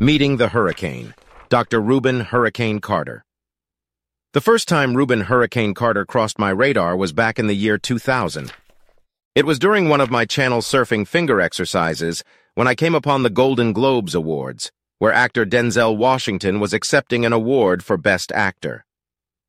Meeting the Hurricane, Dr. Rubin Hurricane Carter. The first time Rubin Hurricane Carter crossed my radar was back in the year 2000. It was during one of my channel surfing finger exercises when I came upon the Golden Globes Awards, where actor Denzel Washington was accepting an award for Best Actor.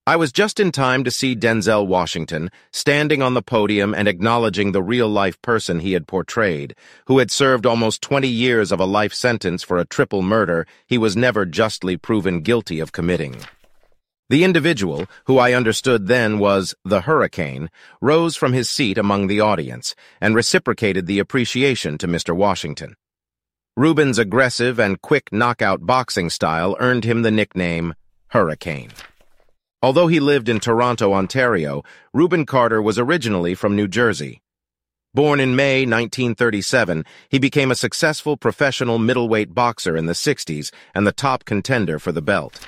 I was just in time to see Denzel Washington standing on the podium and acknowledging the real-life person he had portrayed, who had served almost 20 years of a life sentence for a triple murder he was never justly proven guilty of committing. The individual, who I understood then was the Hurricane, rose from his seat among the audience and reciprocated the appreciation to Mr. Washington. Rubin's aggressive and quick knockout boxing style earned him the nickname Hurricane. Although he lived in Toronto, Ontario, Rubin Carter was originally from New Jersey. Born in May 1937, he became a successful professional middleweight boxer in the 60s and the top contender for the belt.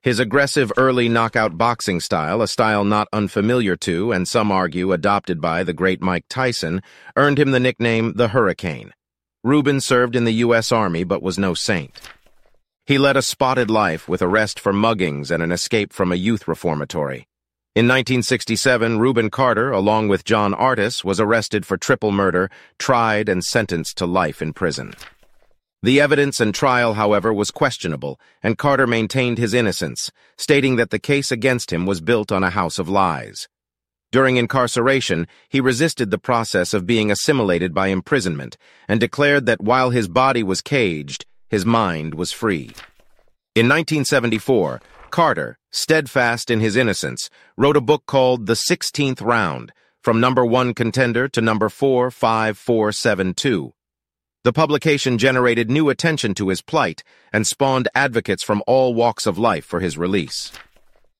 His aggressive early knockout boxing style, a style not unfamiliar to and some argue adopted by the great Mike Tyson, earned him the nickname the Hurricane. Rubin served in the U.S. Army but was no saint. He led a spotted life with arrest for muggings and an escape from a youth reformatory. In 1967, Rubin Carter, along with John Artis, was arrested for triple murder, tried, and sentenced to life in prison. The evidence and trial, however, was questionable, and Carter maintained his innocence, stating that the case against him was built on a house of lies. During incarceration, he resisted the process of being assimilated by imprisonment and declared that while his body was caged, his mind was free. In 1974, Carter, steadfast in his innocence, wrote a book called The Sixteenth Round, From Number One Contender to Number 45472. The publication generated new attention to his plight and spawned advocates from all walks of life for his release.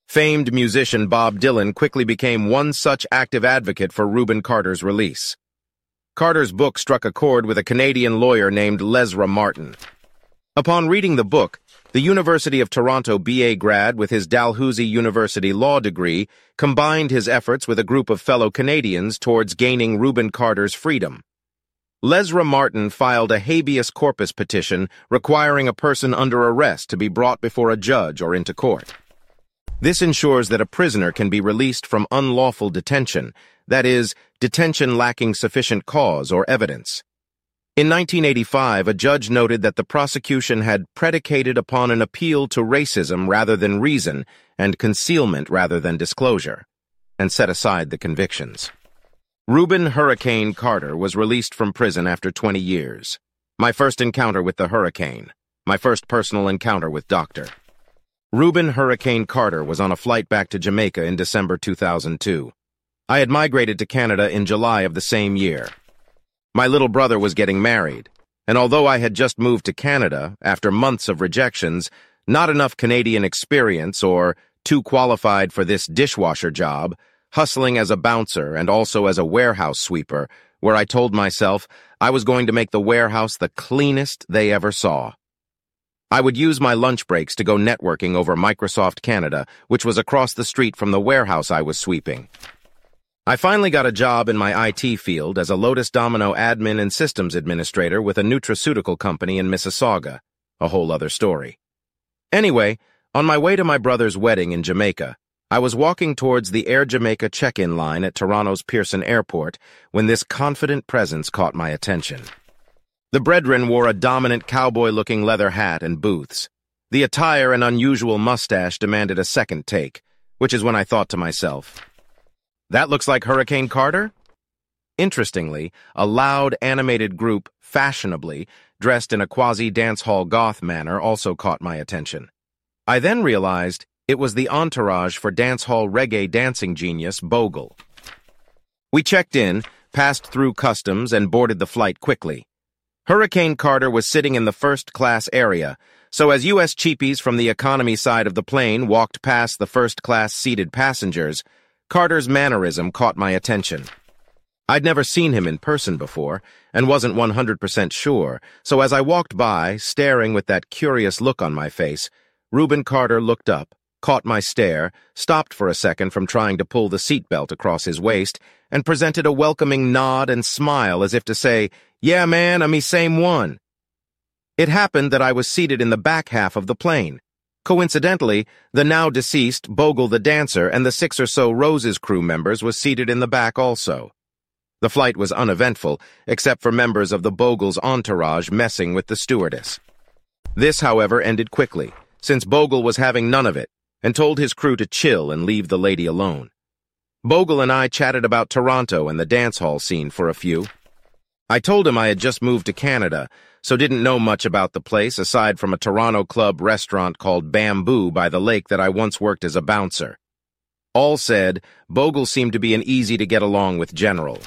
Famed musician Bob Dylan quickly became one such active advocate for Rubin Carter's release. Carter's book struck a chord with a Canadian lawyer named Lesra Martin. Upon reading the book, the University of Toronto BA grad with his Dalhousie University law degree combined his efforts with a group of fellow Canadians towards gaining Rubin Carter's freedom. Lesra Martin filed a habeas corpus petition requiring a person under arrest to be brought before a judge or into court. This ensures that a prisoner can be released from unlawful detention, that is, detention lacking sufficient cause or evidence. In 1985, a judge noted that the prosecution had predicated upon an appeal to racism rather than reason and concealment rather than disclosure, and set aside the convictions. Rubin Hurricane Carter was released from prison after 20 years. My first encounter with the hurricane. My first personal encounter with Dr. Rubin Hurricane Carter was on a flight back to Jamaica in December 2002. I had migrated to Canada in July of the same year. My little brother was getting married, and although I had just moved to Canada, after months of rejections, not enough Canadian experience or too qualified for this dishwasher job, hustling as a bouncer and also as a warehouse sweeper, where I told myself I was going to make the warehouse the cleanest they ever saw. I would use my lunch breaks to go networking over Microsoft Canada, which was across the street from the warehouse I was sweeping. I finally got a job in my IT field as a Lotus Domino admin and systems administrator with a nutraceutical company in Mississauga. A whole other story. Anyway, on my way to my brother's wedding in Jamaica, I was walking towards the Air Jamaica check-in line at Toronto's Pearson Airport when this confident presence caught my attention. The brethren wore a dominant cowboy-looking leather hat and boots. The attire and unusual mustache demanded a second take, which is when I thought to myself, that looks like Hurricane Carter? Interestingly, a loud, animated group, fashionably, dressed in a quasi-dance-hall goth manner also caught my attention. I then realized it was the entourage for dance hall reggae dancing genius Bogle. We checked in, passed through customs, and boarded the flight quickly. Hurricane Carter was sitting in the first-class area, so as U.S. cheapies from the economy side of the plane walked past the first-class seated passengers, Carter's mannerism caught my attention. I'd never seen him in person before, and wasn't 100% sure, so as I walked by, staring with that curious look on my face, Reuben Carter looked up, caught my stare, stopped for a second from trying to pull the seatbelt across his waist, and presented a welcoming nod and smile as if to say, Yeah, man, I'm me same one. It happened that I was seated in the back half of the plane. Coincidentally, the now deceased Bogle the dancer and the six or so Roses crew members was seated in the back also. The flight was uneventful, except for members of the Bogle's entourage messing with the stewardess. This, however, ended quickly, since Bogle was having none of it, and told his crew to chill and leave the lady alone. Bogle and I chatted about Toronto and the dance hall scene for a few. I told him I had just moved to Canada, so didn't know much about the place aside from a Toronto club restaurant called Bamboo by the lake that I once worked as a bouncer. All said, Bogle seemed to be an easy-to-get-along with general.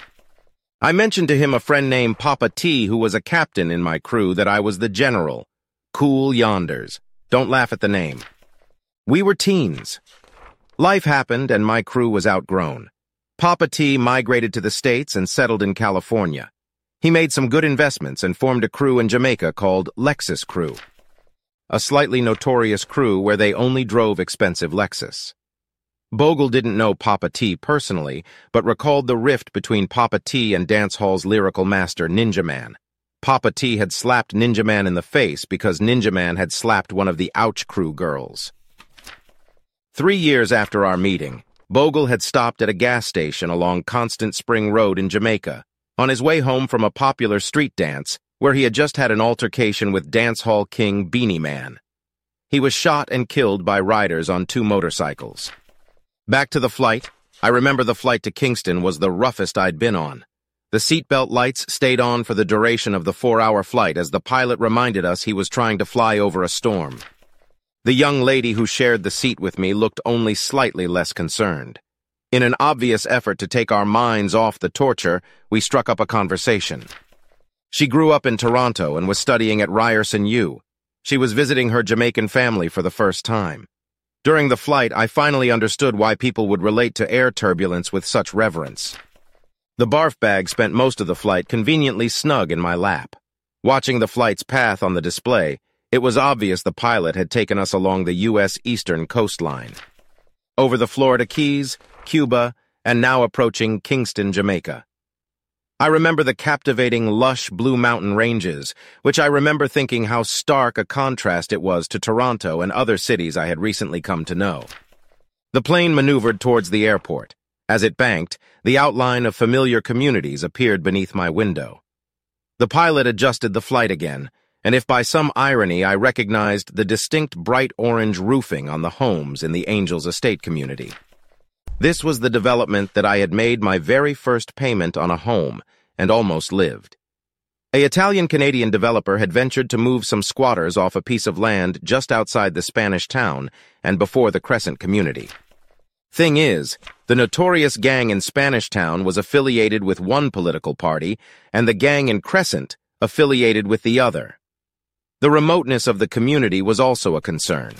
I mentioned to him a friend named Papa T who was a captain in my crew that I was the general. Cool Yonders. Don't laugh at the name. We were teens, Life happened and my crew was outgrown. Papa T migrated to the States and settled in California. He made some good investments and formed a crew in Jamaica called Lexus Crew. A slightly notorious crew where they only drove expensive Lexus. Bogle didn't know Papa T personally, but recalled the rift between Papa T and dancehall's lyrical master Ninja Man. Papa T had slapped Ninja Man in the face because Ninja Man had slapped one of the Ouch Crew girls. Three years after our meeting, Bogle had stopped at a gas station along Constant Spring Road in Jamaica, on his way home from a popular street dance where he had just had an altercation with dance hall king Beenie Man. He was shot and killed by riders on two motorcycles. Back to the flight, I remember the flight to Kingston was the roughest I'd been on. The seatbelt lights stayed on for the duration of the four-hour flight as the pilot reminded us he was trying to fly over a storm. The young lady who shared the seat with me looked only slightly less concerned. In an obvious effort to take our minds off the torture, we struck up a conversation. She grew up in Toronto and was studying at Ryerson U. She was visiting her Jamaican family for the first time. During the flight, I finally understood why people would relate to air turbulence with such reverence. The barf bag spent most of the flight conveniently snug in my lap. Watching the flight's path on the display, it was obvious the pilot had taken us along the U.S. eastern coastline. Over the Florida Keys, Cuba, and now approaching Kingston, Jamaica. I remember the captivating, lush Blue Mountain ranges, which I remember thinking how stark a contrast it was to Toronto and other cities I had recently come to know. The plane maneuvered towards the airport. As it banked, the outline of familiar communities appeared beneath my window. The pilot adjusted the flight again, and if by some irony I recognized the distinct bright orange roofing on the homes in the Angels Estate community. This was the development that I had made my very first payment on a home and almost lived. A Italian-Canadian developer had ventured to move some squatters off a piece of land just outside the Spanish town and before the Crescent community. Thing is, the notorious gang in Spanish Town was affiliated with one political party, and the gang in Crescent affiliated with the other. The remoteness of the community was also a concern.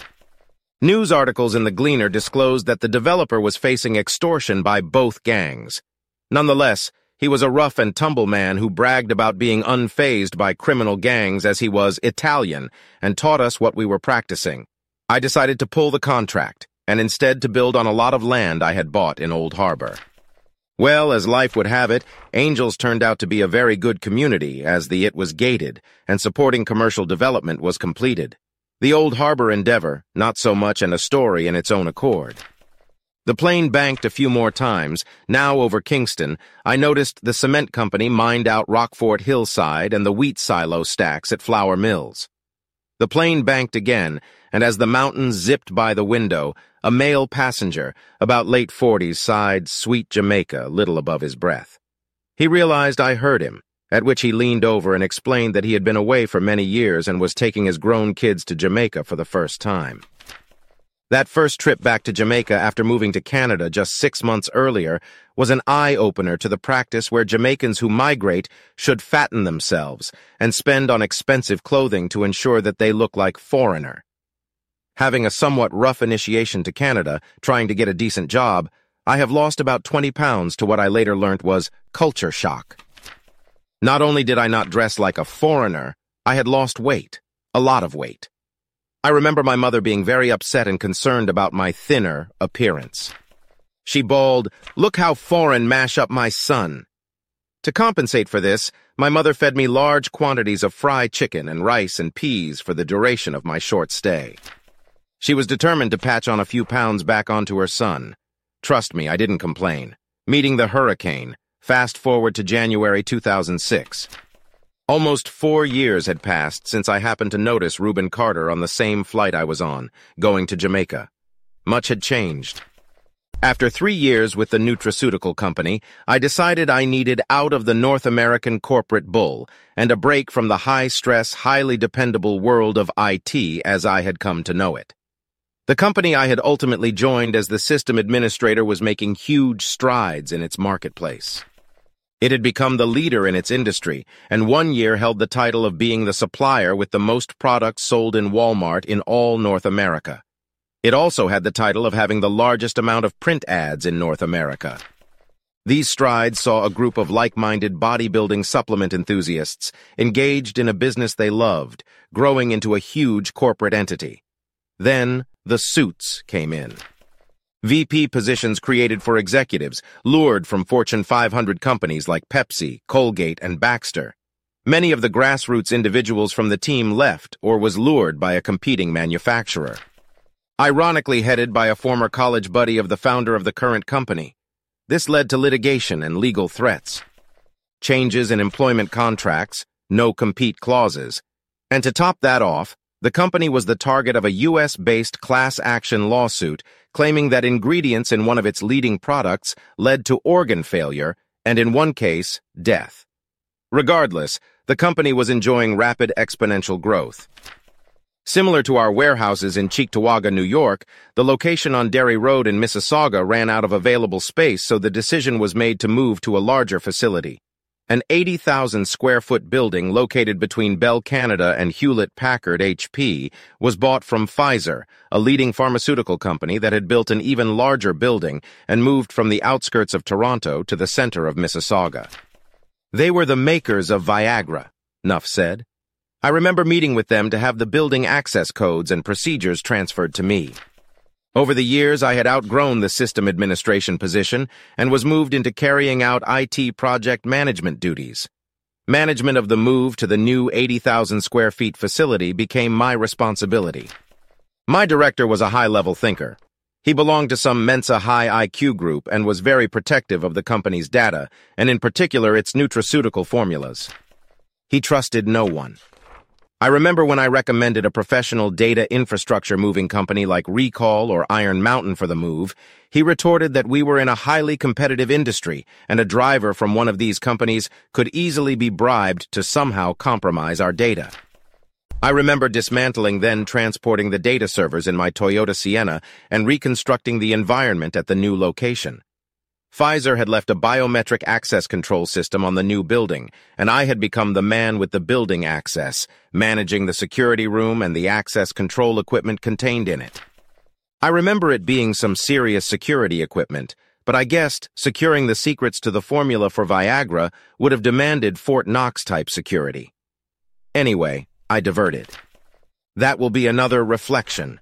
News articles in the Gleaner disclosed that the developer was facing extortion by both gangs. Nonetheless, he was a rough and tumble man who bragged about being unfazed by criminal gangs as he was Italian and taught us what we were practicing. I decided to pull the contract and instead to build on a lot of land I had bought in Old Harbor. Well, as life would have it, Angels turned out to be a very good community as the it was gated and supporting commercial development was completed. The old harbor endeavor, not so much and a story in its own accord. The plane banked a few more times. Now over Kingston, I noticed the cement company mined out Rockfort hillside and the wheat silo stacks at Flour Mills. The plane banked again, and as the mountains zipped by the window, a male passenger, about late forties, sighed sweet Jamaica little above his breath. He realized I heard him, at which he leaned over and explained that he had been away for many years and was taking his grown kids to Jamaica for the first time. That first trip back to Jamaica after moving to Canada just six months earlier was an eye-opener to the practice where Jamaicans who migrate should fatten themselves and spend on expensive clothing to ensure that they look like foreigner. Having a somewhat rough initiation to Canada, trying to get a decent job, I have lost about 20 pounds to what I later learnt was culture shock. Not only did I not dress like a foreigner, I had lost weight, a lot of weight. I remember my mother being very upset and concerned about my thinner appearance. She bawled, Look how foreign mash up my son. To compensate for this, my mother fed me large quantities of fried chicken and rice and peas for the duration of my short stay. She was determined to patch on a few pounds back onto her son. Trust me, I didn't complain. Meeting the hurricane, fast forward to January 2006. Almost four years had passed since I happened to notice Rubin Carter on the same flight I was on, going to Jamaica. Much had changed. After three years with the nutraceutical company, I decided I needed out of the North American corporate bull and a break from the high-stress, highly dependable world of IT as I had come to know it. The company I had ultimately joined as the system administrator was making huge strides in its marketplace. It had become the leader in its industry, and one year held the title of being the supplier with the most products sold in Walmart in all North America. It also had the title of having the largest amount of print ads in North America. These strides saw a group of like-minded bodybuilding supplement enthusiasts engaged in a business they loved, growing into a huge corporate entity. Then, the suits came in. VP positions created for executives, lured from Fortune 500 companies like Pepsi, Colgate, and Baxter. Many of the grassroots individuals from the team left or was lured by a competing manufacturer ironically headed by a former college buddy of the founder of the current company. This led to litigation and legal threats, changes in employment contracts, no-compete clauses, and to top that off, the company was the target of a U.S.-based class action lawsuit claiming that ingredients in one of its leading products led to organ failure and, in one case, death. Regardless, the company was enjoying rapid exponential growth. Similar to our warehouses in Cheektowaga, New York, the location on Derry Road in Mississauga ran out of available space, so the decision was made to move to a larger facility. An 80,000 square foot building located between Bell Canada and Hewlett Packard HP was bought from Pfizer, a leading pharmaceutical company that had built an even larger building and moved from the outskirts of Toronto to the center of Mississauga. They were the makers of Viagra, Nuff said. I remember meeting with them to have the building access codes and procedures transferred to me. Over the years, I had outgrown the system administration position and was moved into carrying out IT project management duties. Management of the move to the new 80,000 square feet facility became my responsibility. My director was a high-level thinker. He belonged to some Mensa high IQ group and was very protective of the company's data, and in particular its nutraceutical formulas. He trusted no one. I remember when I recommended a professional data infrastructure moving company like Recall or Iron Mountain for the move, he retorted that we were in a highly competitive industry and a driver from one of these companies could easily be bribed to somehow compromise our data. I remember dismantling then transporting the data servers in my Toyota Sienna and reconstructing the environment at the new location. Pfizer had left a biometric access control system on the new building, and I had become the man with the building access, managing the security room and the access control equipment contained in it. I remember it being some serious security equipment, but I guessed securing the secrets to the formula for Viagra would have demanded Fort Knox-type security. Anyway, I diverted. That will be another reflection.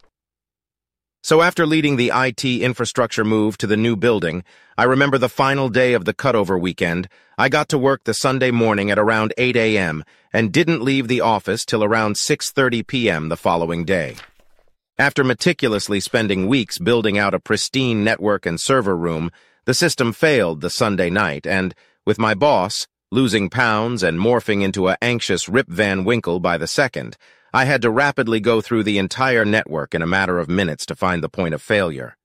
So after leading the IT infrastructure move to the new building, I remember the final day of the cutover weekend, I got to work the Sunday morning at around 8 a.m. and didn't leave the office till around 6.30 p.m. the following day. After meticulously spending weeks building out a pristine network and server room, the system failed the Sunday night and, with my boss, losing pounds and morphing into a anxious Rip Van Winkle by the second, I had to rapidly go through the entire network in a matter of minutes to find the point of failure.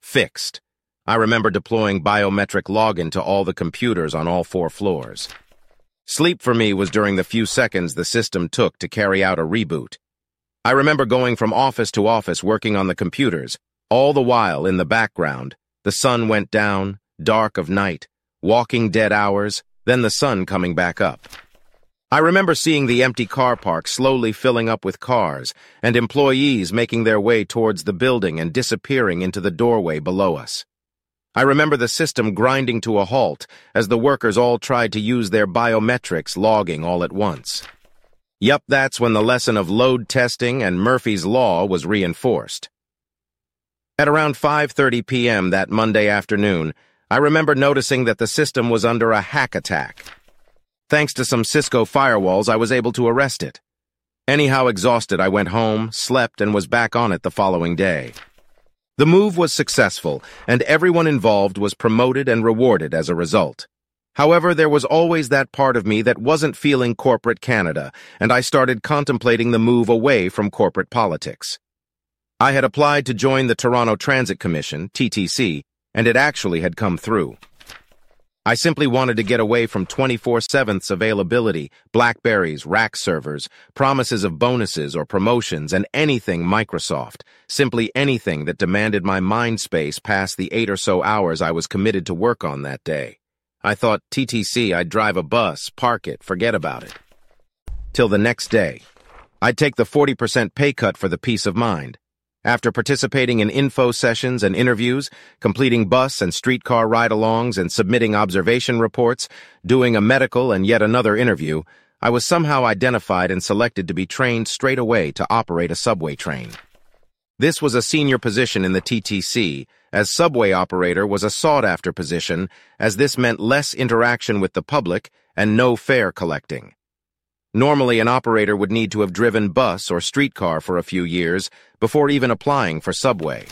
Fixed. I remember deploying biometric login to all the computers on all four floors. Sleep for me was during the few seconds the system took to carry out a reboot. I remember going from office to office working on the computers, all the while in the background, the sun went down, dark of night, walking dead hours, then the sun coming back up. I remember seeing the empty car park slowly filling up with cars and employees making their way towards the building and disappearing into the doorway below us. I remember the system grinding to a halt as the workers all tried to use their biometrics logging all at once. Yup, that's when the lesson of load testing and Murphy's Law was reinforced. At around 5.30 p.m. that Monday afternoon, I remember noticing that the system was under a hack attack. Thanks to some Cisco firewalls, I was able to arrest it. Anyhow exhausted, I went home, slept, and was back on it the following day. The move was successful, and everyone involved was promoted and rewarded as a result. However, there was always that part of me that wasn't feeling corporate Canada, and I started contemplating the move away from corporate politics. I had applied to join the Toronto Transit Commission, TTC, and it actually had come through. I simply wanted to get away from 24-7th's availability, Blackberries, rack servers, promises of bonuses or promotions, and anything Microsoft, simply anything that demanded my mind space past the eight or so hours I was committed to work on that day. I thought TTC, I'd drive a bus, park it, forget about it. Till the next day. I'd take the 40% pay cut for the peace of mind. After participating in info sessions and interviews, completing bus and streetcar ride-alongs and submitting observation reports, doing a medical and yet another interview, I was somehow identified and selected to be trained straight away to operate a subway train. This was a senior position in the TTC, as subway operator was a sought-after position, as this meant less interaction with the public and no fare collecting. Normally, an operator would need to have driven bus or streetcar for a few years before even applying for subway.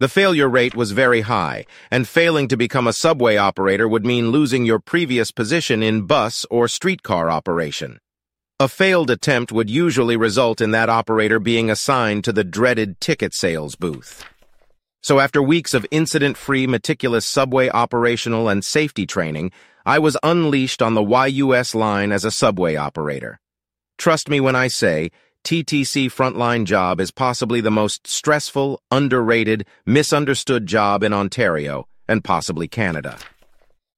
The failure rate was very high, and failing to become a subway operator would mean losing your previous position in bus or streetcar operation. A failed attempt would usually result in that operator being assigned to the dreaded ticket sales booth. So after weeks of incident-free meticulous subway operational and safety training, I was unleashed on the YUS line as a subway operator. Trust me when I say, TTC frontline job is possibly the most stressful, underrated, misunderstood job in Ontario, and possibly Canada.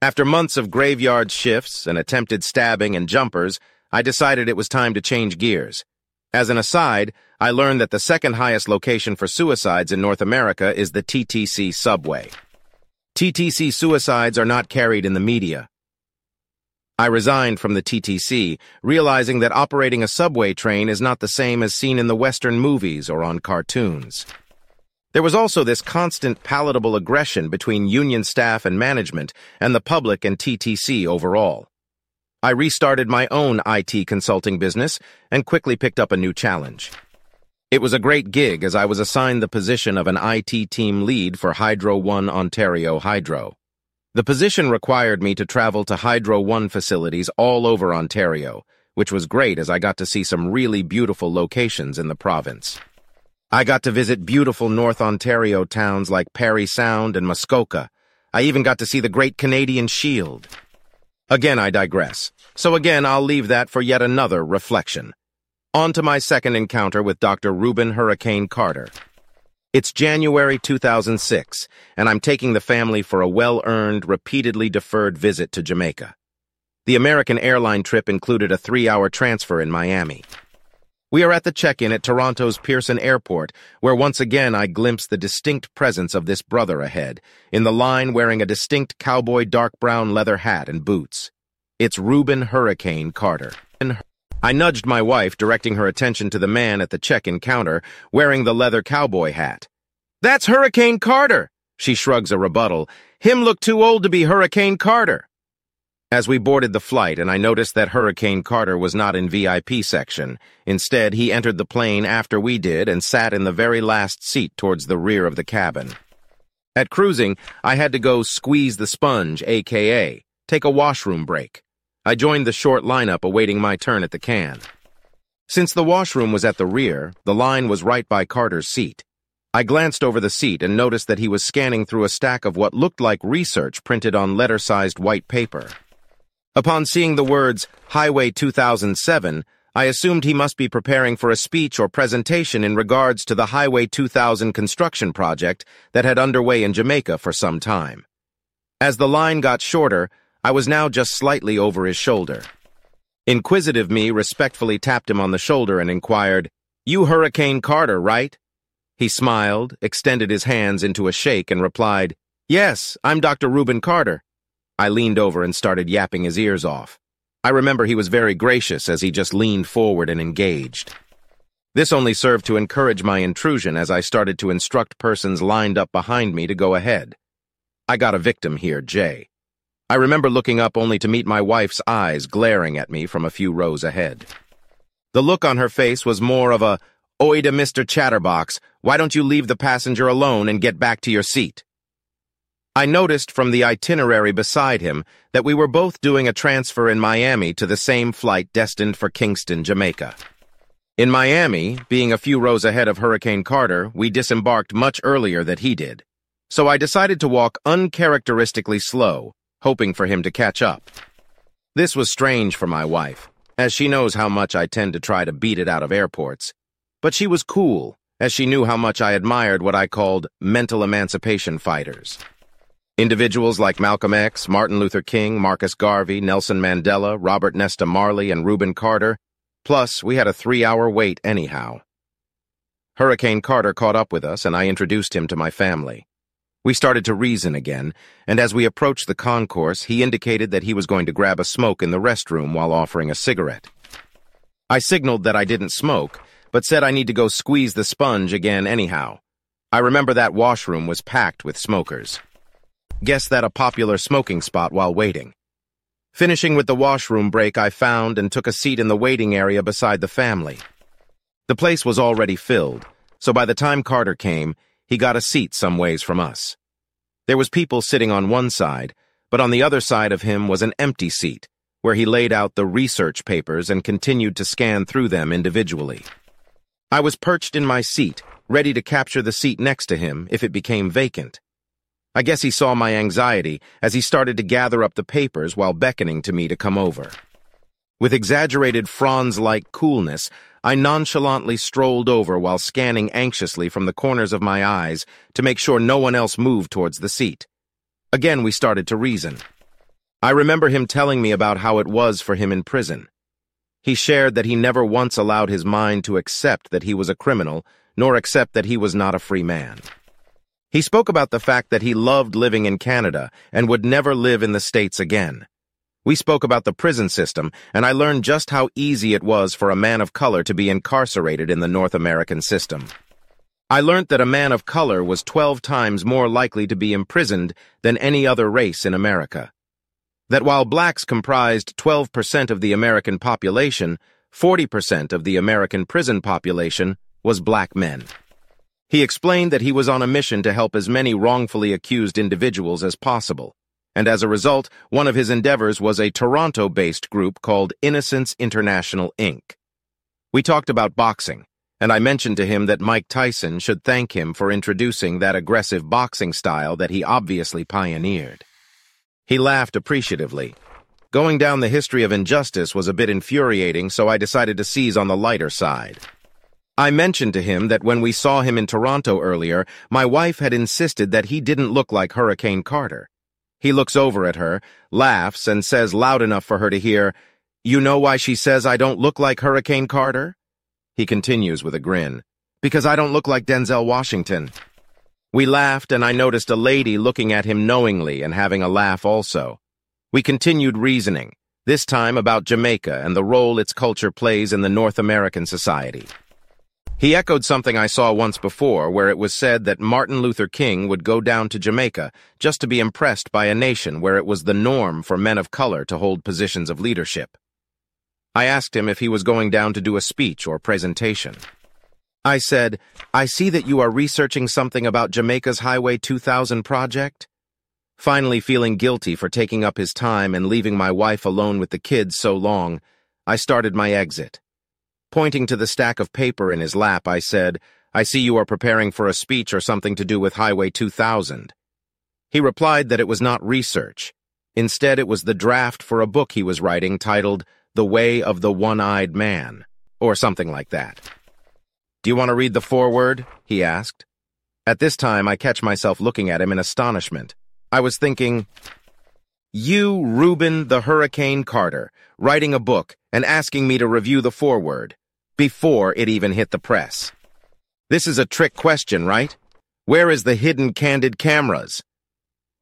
After months of graveyard shifts and attempted stabbing and jumpers, I decided it was time to change gears. As an aside, I learned that the second highest location for suicides in North America is the TTC subway. TTC suicides are not carried in the media. I resigned from the TTC, realizing that operating a subway train is not the same as seen in the Western movies or on cartoons. There was also this constant palatable aggression between union staff and management and the public and TTC overall. I restarted my own IT consulting business and quickly picked up a new challenge. It was a great gig as I was assigned the position of an IT team lead for Hydro One Ontario Hydro. The position required me to travel to Hydro One facilities all over Ontario, which was great as I got to see some really beautiful locations in the province. I got to visit beautiful North Ontario towns like Parry Sound and Muskoka. I even got to see the Great Canadian Shield. Again, I digress. So again, I'll leave that for yet another reflection. On to my second encounter with Dr. Rubin Hurricane Carter. It's January 2006, and I'm taking the family for a well-earned, repeatedly deferred visit to Jamaica. The American airline trip included a three-hour transfer in Miami. We are at the check-in at Toronto's Pearson Airport, where once again I glimpse the distinct presence of this brother ahead, in the line wearing a distinct cowboy dark brown leather hat and boots. It's Rubin Hurricane Carter. I nudged my wife, directing her attention to the man at the check-in counter, wearing the leather cowboy hat. That's Hurricane Carter, she shrugs a rebuttal. Him look too old to be Hurricane Carter. As we boarded the flight and I noticed that Hurricane Carter was not in VIP section, instead he entered the plane after we did and sat in the very last seat towards the rear of the cabin. At cruising, I had to go squeeze the sponge, aka take a washroom break. I joined the short lineup awaiting my turn at the can. Since the washroom was at the rear, the line was right by Carter's seat. I glanced over the seat and noticed that he was scanning through a stack of what looked like research printed on letter-sized white paper. Upon seeing the words Highway 2007, I assumed he must be preparing for a speech or presentation in regards to the Highway 2000 construction project that had underway in Jamaica for some time. As the line got shorter, I was now just slightly over his shoulder. Inquisitive me respectfully tapped him on the shoulder and inquired, You Hurricane Carter, right? He smiled, extended his hands into a shake, and replied, Yes, I'm Dr. Rubin Carter. I leaned over and started yapping his ears off. I remember he was very gracious as he just leaned forward and engaged. This only served to encourage my intrusion as I started to instruct persons lined up behind me to go ahead. I got a victim here, Jay. I remember looking up only to meet my wife's eyes glaring at me from a few rows ahead. The look on her face was more of a, Oi to Mr. Chatterbox, why don't you leave the passenger alone and get back to your seat? I noticed from the itinerary beside him that we were both doing a transfer in Miami to the same flight destined for Kingston, Jamaica. In Miami, being a few rows ahead of Hurricane Carter, we disembarked much earlier than he did. So I decided to walk uncharacteristically slow, hoping for him to catch up. This was strange for my wife, as she knows how much I tend to try to beat it out of airports. But she was cool, as she knew how much I admired what I called mental emancipation fighters. Individuals like Malcolm X, Martin Luther King, Marcus Garvey, Nelson Mandela, Robert Nesta Marley, and Rubin Carter. Plus, we had a three-hour wait anyhow. Hurricane Carter caught up with us, and I introduced him to my family. We started to reason again, and as we approached the concourse, he indicated that he was going to grab a smoke in the restroom while offering a cigarette. I signaled that I didn't smoke, but said I need to go squeeze the sponge again anyhow. I remember that washroom was packed with smokers. Guess that a popular smoking spot while waiting. Finishing with the washroom break, I found and took a seat in the waiting area beside the family. The place was already filled, so by the time Carter came, he got a seat some ways from us. There was people sitting on one side, but on the other side of him was an empty seat, where he laid out the research papers and continued to scan through them individually. I was perched in my seat, ready to capture the seat next to him if it became vacant. I guess he saw my anxiety as he started to gather up the papers while beckoning to me to come over. With exaggerated Fonz-like coolness, I nonchalantly strolled over while scanning anxiously from the corners of my eyes to make sure no one else moved towards the seat. Again, we started to reason. I remember him telling me about how it was for him in prison. He shared that he never once allowed his mind to accept that he was a criminal, nor accept that he was not a free man. He spoke about the fact that he loved living in Canada and would never live in the States again. We spoke about the prison system, and I learned just how easy it was for a man of color to be incarcerated in the North American system. I learned that a man of color was 12 times more likely to be imprisoned than any other race in America. That while blacks comprised 12% of the American population, 40% of the American prison population was black men. He explained that he was on a mission to help as many wrongfully accused individuals as possible, and as a result, one of his endeavors was a Toronto-based group called Innocence International, Inc. We talked about boxing, and I mentioned to him that Mike Tyson should thank him for introducing that aggressive boxing style that he obviously pioneered. He laughed appreciatively. Going down the history of injustice was a bit infuriating, so I decided to seize on the lighter side. I mentioned to him that when we saw him in Toronto earlier, my wife had insisted that he didn't look like Hurricane Carter. He looks over at her, laughs, and says loud enough for her to hear, You know why she says I don't look like Hurricane Carter? He continues with a grin, Because I don't look like Denzel Washington. We laughed, and I noticed a lady looking at him knowingly and having a laugh also. We continued reasoning, this time about Jamaica and the role its culture plays in the North American society. He echoed something I saw once before, where it was said that Martin Luther King would go down to Jamaica just to be impressed by a nation where it was the norm for men of color to hold positions of leadership. I asked him if he was going down to do a speech or presentation. I said, I see that you are researching something about Jamaica's Highway 2000 project. Finally feeling guilty for taking up his time and leaving my wife alone with the kids so long, I started my exit. Pointing to the stack of paper in his lap, I said, I see you are preparing for a speech or something to do with Highway 2000. He replied that it was not research. Instead, it was the draft for a book he was writing titled The Way of the One-Eyed Man, or something like that. Do you want to read the foreword? he asked. At this time, I catch myself looking at him in astonishment. I was thinking, you, Rubin the Hurricane Carter, writing a book and asking me to review the foreword before it even hit the press. This is a trick question, right? Where is the hidden candid cameras?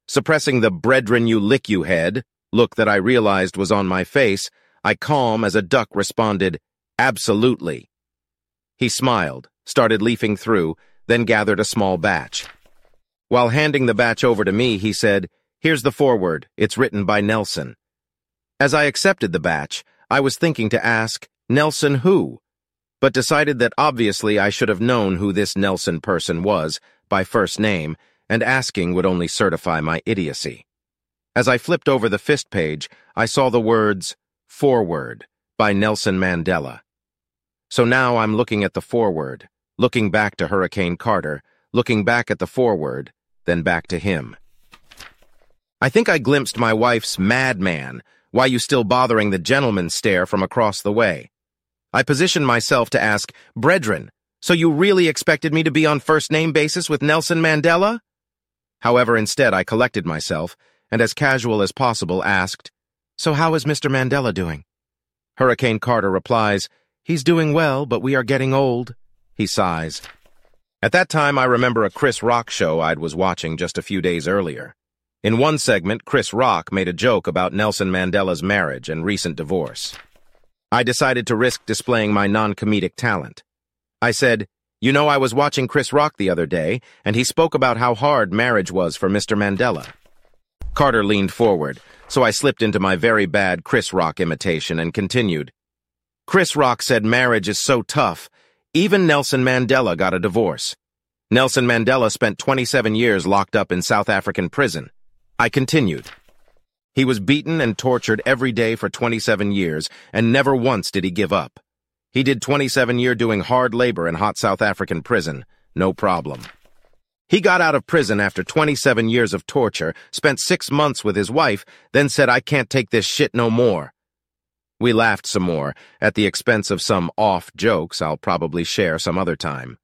Suppressing the brethren you lick you head look that I realized was on my face, I calm as a duck responded, absolutely. He smiled, started leafing through, then gathered a small batch. While handing the batch over to me, he said, Here's the foreword. It's written by Nelson. As I accepted the batch, I was thinking to ask, Nelson who? But decided that obviously I should have known who this Nelson person was, by first name, and asking would only certify my idiocy. As I flipped over the fist page, I saw the words, Foreword, by Nelson Mandela. So now I'm looking at the foreword, looking back to Hurricane Carter, looking back at the foreword, then back to him. I think I glimpsed my wife's madman, why you still bothering the gentleman stare from across the way. I positioned myself to ask, Brethren, so you really expected me to be on first name basis with Nelson Mandela? However, instead I collected myself, and as casual as possible asked, So how is Mr. Mandela doing? Hurricane Carter replies, He's doing well, but we are getting old. He sighs. At that time, I remember a Chris Rock show I'd was watching just a few days earlier. In one segment, Chris Rock made a joke about Nelson Mandela's marriage and recent divorce. I decided to risk displaying my non-comedic talent. I said, You know, I was watching Chris Rock the other day, and he spoke about how hard marriage was for Mr. Mandela. Carter leaned forward, so I slipped into my very bad Chris Rock imitation and continued. Chris Rock said marriage is so tough, even Nelson Mandela got a divorce. Nelson Mandela spent 27 years locked up in South African prison. I continued. He was beaten and tortured every day for 27 years, and never once did he give up. He did 27 year doing hard labor in hot South African prison. No problem. He got out of prison after 27 years of torture, spent six months with his wife, then said, I can't take this shit no more. We laughed some more, at the expense of some off jokes I'll probably share some other time.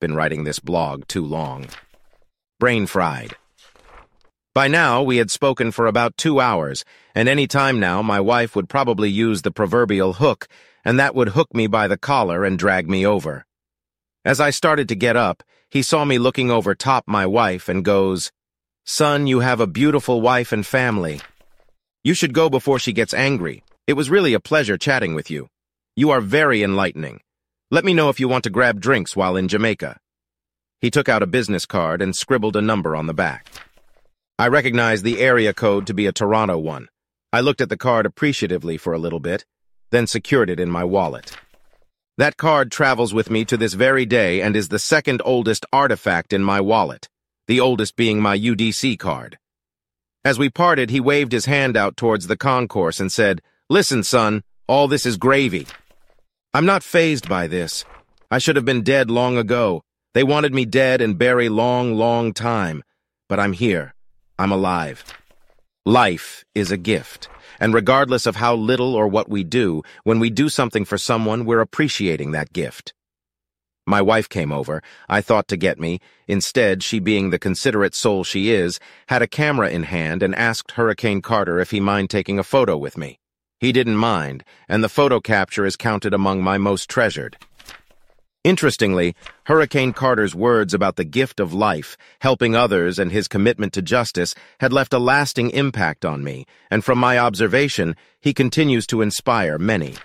Been writing this blog too long. Brain fried. By now, we had spoken for about two hours, and any time now my wife would probably use the proverbial hook, and that would hook me by the collar and drag me over. As I started to get up, he saw me looking over top my wife and goes, Son, you have a beautiful wife and family. You should go before she gets angry. It was really a pleasure chatting with you. You are very enlightening. Let me know if you want to grab drinks while in Jamaica. He took out a business card and scribbled a number on the back. I recognized the area code to be a Toronto one. I looked at the card appreciatively for a little bit, then secured it in my wallet. That card travels with me to this very day and is the second oldest artifact in my wallet, the oldest being my UDC card. As we parted, he waved his hand out towards the concourse and said, Listen, son, all this is gravy. I'm not phased by this. I should have been dead long ago. They wanted me dead and bury long, long time. But I'm here. I'm alive. Life is a gift. And regardless of how little or what we do, when we do something for someone, we're appreciating that gift. My wife came over, I thought to get me. Instead, she being the considerate soul she is, had a camera in hand and asked Hurricane Carter if he mind taking a photo with me. He didn't mind, and the photo capture is counted among my most treasured. Interestingly, Hurricane Carter's words about the gift of life, helping others, and his commitment to justice had left a lasting impact on me, and from my observation, he continues to inspire many.